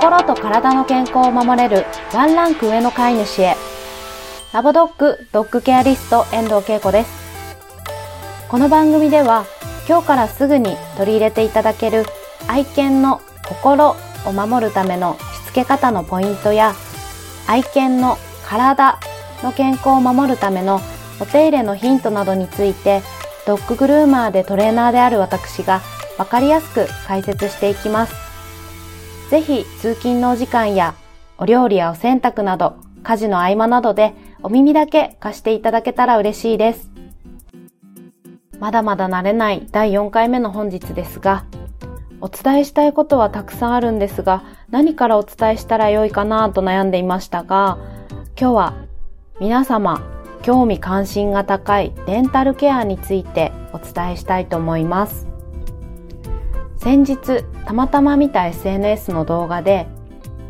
心と体の健康を守れるワンランク上の飼い主へラボドッグドッグケアリスト遠藤恵子ですこの番組では今日からすぐに取り入れていただける愛犬の心を守るためのしつけ方のポイントや愛犬の体の健康を守るためのお手入れのヒントなどについてドッググルーマーでトレーナーである私がわかりやすく解説していきます。ぜひ通勤のお時間やお料理やお洗濯など家事の合間などでお耳だけ貸していただけたら嬉しいです。まだまだ慣れない第4回目の本日ですが、お伝えしたいことはたくさんあるんですが、何からお伝えしたらよいかなと悩んでいましたが、今日は皆様興味関心が高いデンタルケアについてお伝えしたいと思います。先日たまたま見た SNS の動画で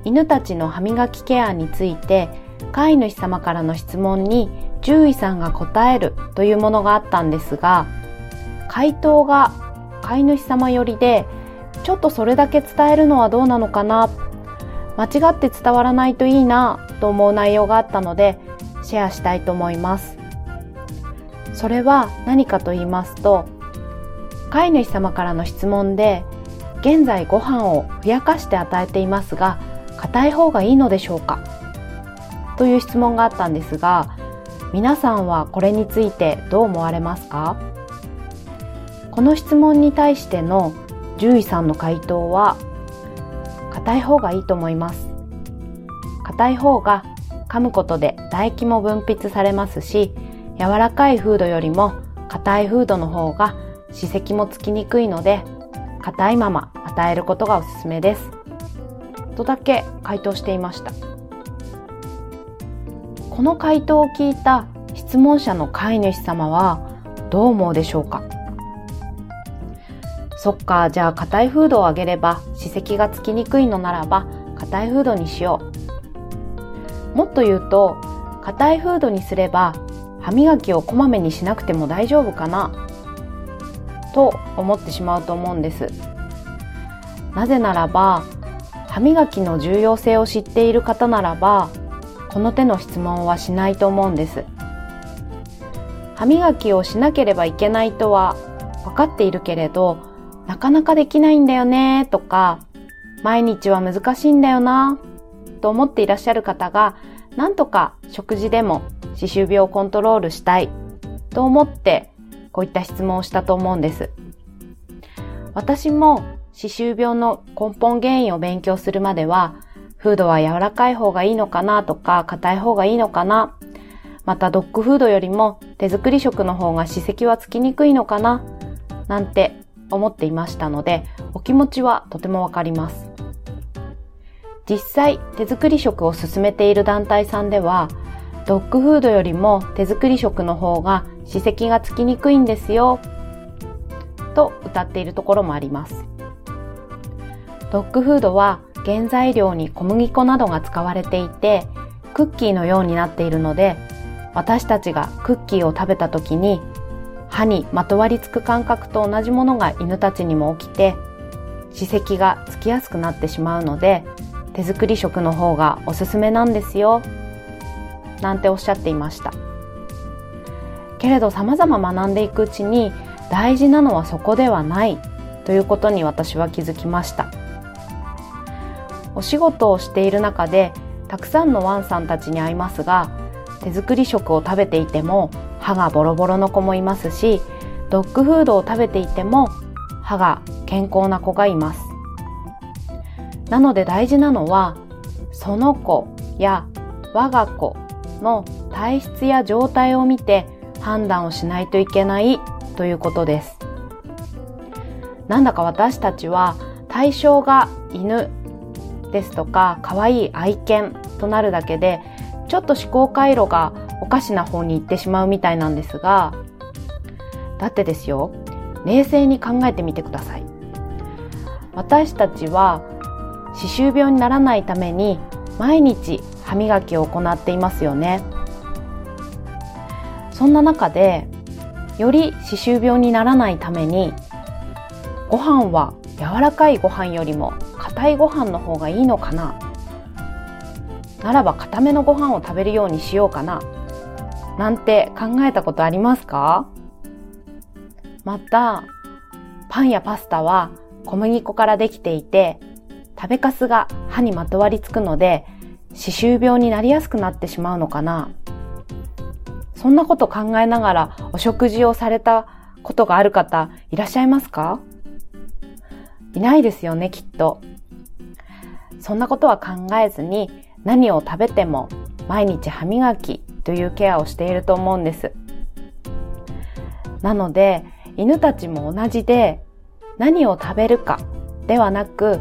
犬たちの歯磨きケアについて飼い主様からの質問に獣医さんが答えるというものがあったんですが回答が飼い主様寄りでちょっとそれだけ伝えるのはどうなのかな間違って伝わらないといいなと思う内容があったのでシェアしたいと思います。それは何かと言いますと飼い主様からの質問で現在ご飯をふやかして与えていますが硬い方がいいのでしょうか？という質問があったんですが皆さんはこれについてどう思われますか？この質問に対しての獣医さんの回答は硬い方がいいと思います。硬い方が噛むことで唾液も分泌されますし柔らかいフードよりも硬いフードの方が歯石もつきにくいので硬いまま与えることがおすすめです。とだけ回答していました。この回答を聞いた質問者の飼い主様はどう思うでしょうか？そっか、じゃあ硬いフードをあげれば歯石がつきにくいのならば硬いフードにしよう。もっと言うと、硬いフードにすれば歯磨きをこまめにしなくても大丈夫かな？と思ってしまうと思うんです。なぜならば、歯磨きの重要性を知っている方ならば、この手の質問はしないと思うんです。歯磨きをしなければいけないとは分かっているけれど、なかなかできないんだよねとか、毎日は難しいんだよなと思っていらっしゃる方が、なんとか食事でも歯周病をコントロールしたいと思ってこういった質問をしたと思うんです。私も歯周病の根本原因を勉強するまでは、フードは柔らかい方がいいのかなとか、硬い方がいいのかな、またドッグフードよりも手作り食の方が歯石はつきにくいのかな、なんて思っていましたので、お気持ちはとてもわかります。実際、手作り食を進めている団体さんでは、ドッグフードよりも手作り食の方が歯石がつきにくいんですよ、と歌っているところもあります。ドッグフードは原材料に小麦粉などが使われていて、クッキーのようになっているので、私たちがクッキーを食べた時に歯にまとわりつく感覚と同じものが犬たちにも起きて歯石がつきやすくなってしまうので手作り食の方がおすすめなんですよ。なんておっしゃっていました。けれど様々学んでいくうちに大事なのはそこではないということに私は気づきました。お仕事をしている中でたくさんのワンさんたちに会いますが手作り食を食べていても歯がボロボロの子もいますしドッグフードを食べていても歯が健康な子がいます。なので大事なのはその子や我が子の体質や状態を見て判断をしないといけないということですなんだか私たちは対象が犬ですとか可愛い愛犬となるだけでちょっと思考回路がおかしな方に行ってしまうみたいなんですが、だってですよ、冷静に考えてみてください。私たちは歯周病にならないために毎日歯磨きを行っていますよね。そんな中で、より歯周病にならないために、ご飯は柔らかいご飯よりも硬いご飯の方がいいのかな？ならば固めのご飯を食べるようにしようかな？なんて考えたことありますか？また、パンやパスタは小麦粉からできていて、食べかすが歯にまとわりつくので、歯周病になりやすくなってしまうのかな？そんなこと考えながらお食事をされたことがある方いらっしゃいますか？いないですよね、きっと。そんなことは考えずに何を食べても毎日歯磨きというケアをしていると思うんです。なので、犬たちも同じで何を食べるかではなく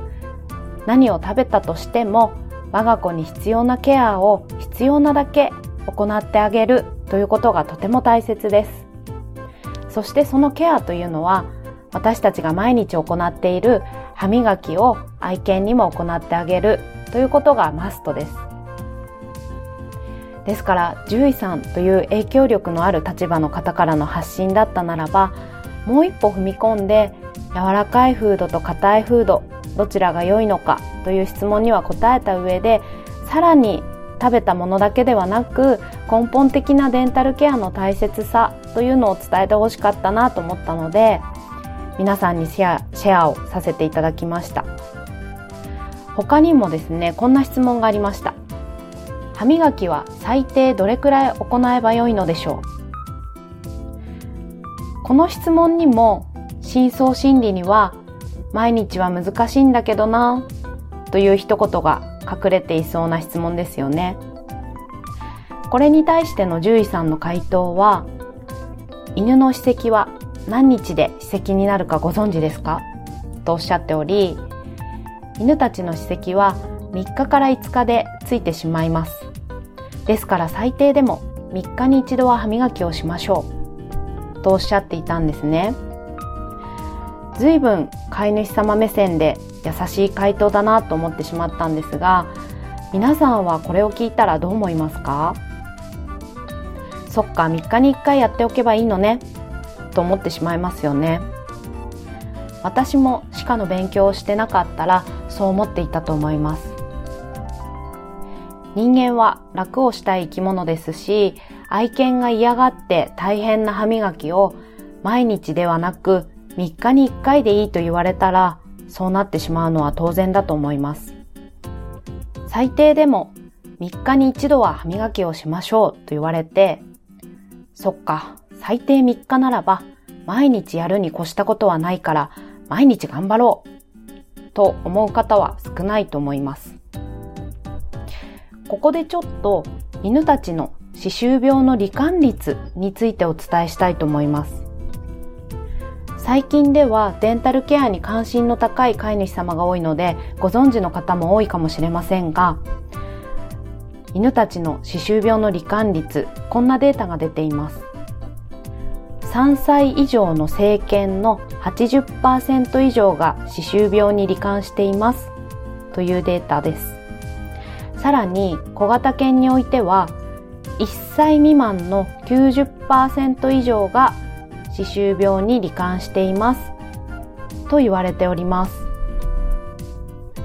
何を食べたとしても我が子に必要なケアを必要なだけ行ってあげるということがとても大切です。そしてそのケアというのは私たちが毎日行っている歯磨きを愛犬にも行ってあげるということがマストです。ですから獣医さんという影響力のある立場の方からの発信だったならばもう一歩踏み込んで柔らかいフードと硬いフードどちらが良いのかという質問には答えた上でさらに食べたものだけではなく根本的なデンタルケアの大切さというのを伝えてほしかったなと思ったので皆さんにシェアシェアをさせていただきました。他にもですねこんな質問がありました。歯磨きは最低どれくらい行えばよいのでしょう？この質問にも深層心理には毎日は難しいんだけどなという一言が隠れていそうな質問ですよね。これに対しての獣医さんの回答は、犬の歯石は何日で歯石になるかご存知ですか？とおっしゃっており、犬たちの歯石は3日から5日でついてしまいます。ですから最低でも3日に一度は歯磨きをしましょう。とおっしゃっていたんですね。随分飼い主様目線で優しい回答だなと思ってしまったんですが皆さんはこれを聞いたらどう思いますか？そっか3日に1回やっておけばいいのねと思ってしまいますよね。私も歯科の勉強をしてなかったらそう思っていたと思います。人間は楽をしたい生き物ですし愛犬が嫌がって大変な歯磨きを毎日ではなく3日に1回でいいと言われたら、そうなってしまうのは当然だと思います。最低でも3日に1度は歯磨きをしましょうと言われて、そっか、最低3日ならば毎日やるに越したことはないから毎日頑張ろうと思う方は少ないと思います。ここでちょっと犬たちの歯周病の罹患率についてお伝えしたいと思います。最近ではデンタルケアに関心の高い飼い主様が多いのでご存知の方も多いかもしれませんが犬たちの歯周病の罹患率こんなデータが出ています。3歳以上の成犬の80%以上が歯周病に罹患しています。というデータです。さらに小型犬においては1歳未満の90%以上が歯周病に罹患しています。と言われております。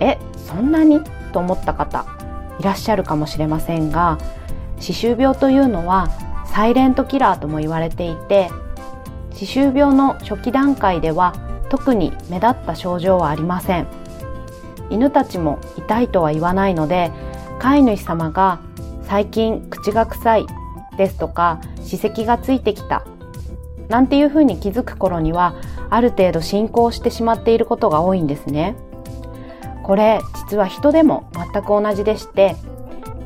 えそんなに？と思った方いらっしゃるかもしれませんが歯周病というのはサイレントキラーとも言われていて歯周病の初期段階では特に目立った症状はありません。犬たちも痛いとは言わないので飼い主様が最近口が臭いですとか歯石がついてきたなんていうふうに気づく頃にはある程度進行してしまっていることが多いんですね。これ実は人でも全く同じでして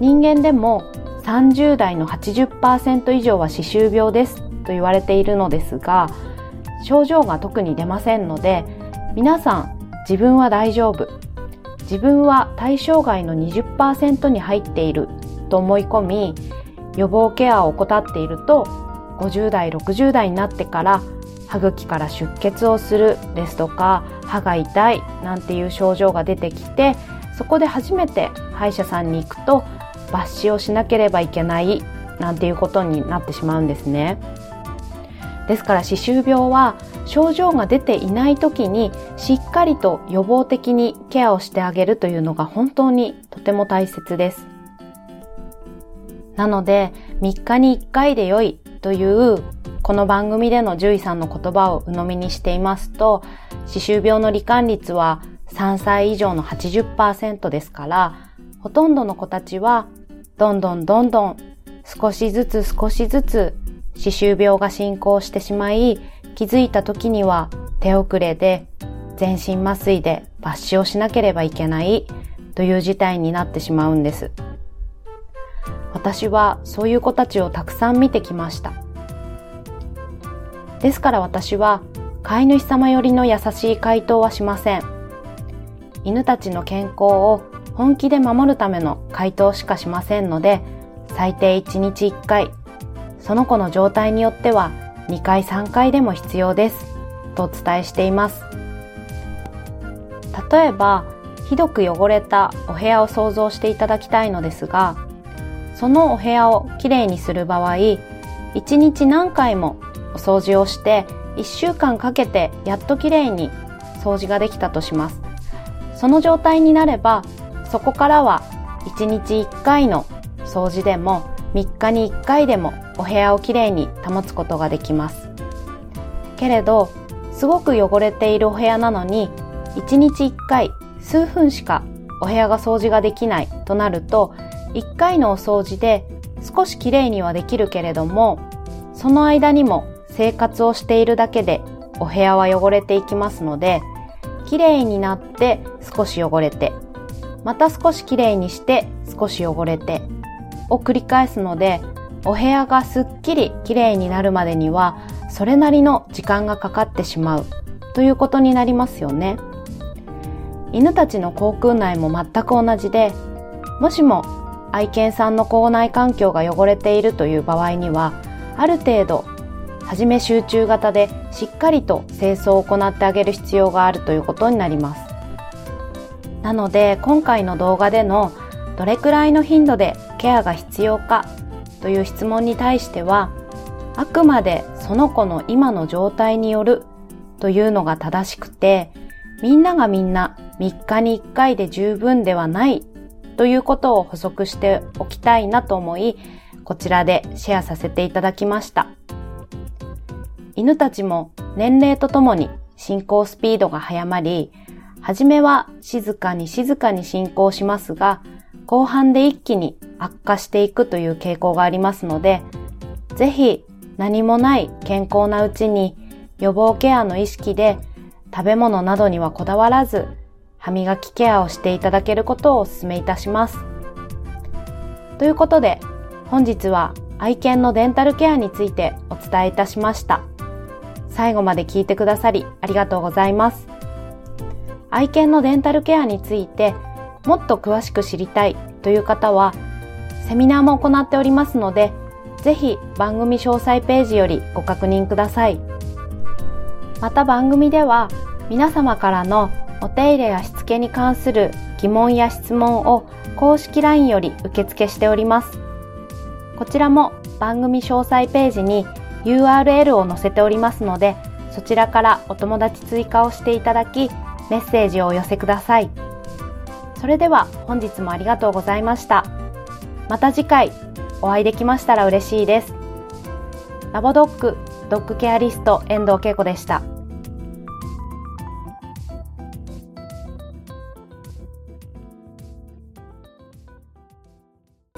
人間でも30代の80%以上は歯周病ですと言われているのですが症状が特に出ませんので皆さん自分は大丈夫自分は対象外の20%に入っていると思い込み予防ケアを怠っていると50代60代になってから歯茎から出血をするですとか歯が痛いなんていう症状が出てきてそこで初めて歯医者さんに行くと抜歯をしなければいけないなんていうことになってしまうんですねですから歯周病は症状が出ていない時にしっかりと予防的にケアをしてあげるというのが本当にとても大切です。なので、3日に1回で良いというこの番組での獣医さんの言葉を鵜呑みにしていますと、歯周病の罹患率は3歳以上の80%ですから、ほとんどの子たちは、どんどんどんどん少しずつ少しずつ歯周病が進行してしまい、気づいた時には手遅れで全身麻酔で抜歯をしなければいけないという事態になってしまうんです。私はそういう子たちをたくさん見てきました。ですから私は飼い主様よりの優しい回答はしません。犬たちの健康を本気で守るための回答しかしませんので、最低1日1回、その子の状態によっては2回3回でも必要です、とお伝えしています。例えば、ひどく汚れたお部屋を想像していただきたいのですが、そのお部屋をきれいにする場合、1日何回もお掃除をして1週間かけてやっときれいに掃除ができたとします。その状態になれば、そこからは1日1回の掃除でも3日に1回でもお部屋をきれいに保つことができます。けれど、すごく汚れているお部屋なのに、1日1回数分しかお部屋が掃除ができないとなると、1回のお掃除で少しきれいにはできるけれども、その間にも生活をしているだけでお部屋は汚れていきますので、きれいになって少し汚れて、また少しきれいにして少し汚れてを繰り返すので、お部屋がすっきりきれいになるまでにはそれなりの時間がかかってしまうということになりますよね。犬たちの口腔内も全く同じで、もしも愛犬さんの口内環境が汚れているという場合には、ある程度はじめ集中型でしっかりと清掃を行ってあげる必要があるということになります。なので今回の動画でのどれくらいの頻度でケアが必要かという質問に対してはあくまでその子の今の状態によるというのが正しくてみんながみんな3日に1回で十分ではないということを補足しておきたいなと思いこちらでシェアさせていただきました。犬たちも年齢とともに進行スピードが速まり、はじめは静かに静かに進行しますが、後半で一気に悪化していくという傾向がありますので、ぜひ何もない健康なうちに予防ケアの意識で食べ物などにはこだわらず、歯磨きケアをしていただけることをお勧めいたします。ということで、本日は愛犬のデンタルケアについてお伝えいたしました。最後まで聞いてくださりありがとうございます。愛犬のデンタルケアについてもっと詳しく知りたいという方はセミナーも行っておりますのでぜひ番組詳細ページよりご確認ください。また番組では皆様からのお手入れやしつけに関する疑問や質問を公式 LINE より受付しております。こちらも番組詳細ページに URL を載せておりますので、そちらからお友達追加をしていただき、メッセージをお寄せください。それでは本日もありがとうございました。また次回お会いできましたら嬉しいです。ラボドッグドッグケアリスト遠藤恵子でした。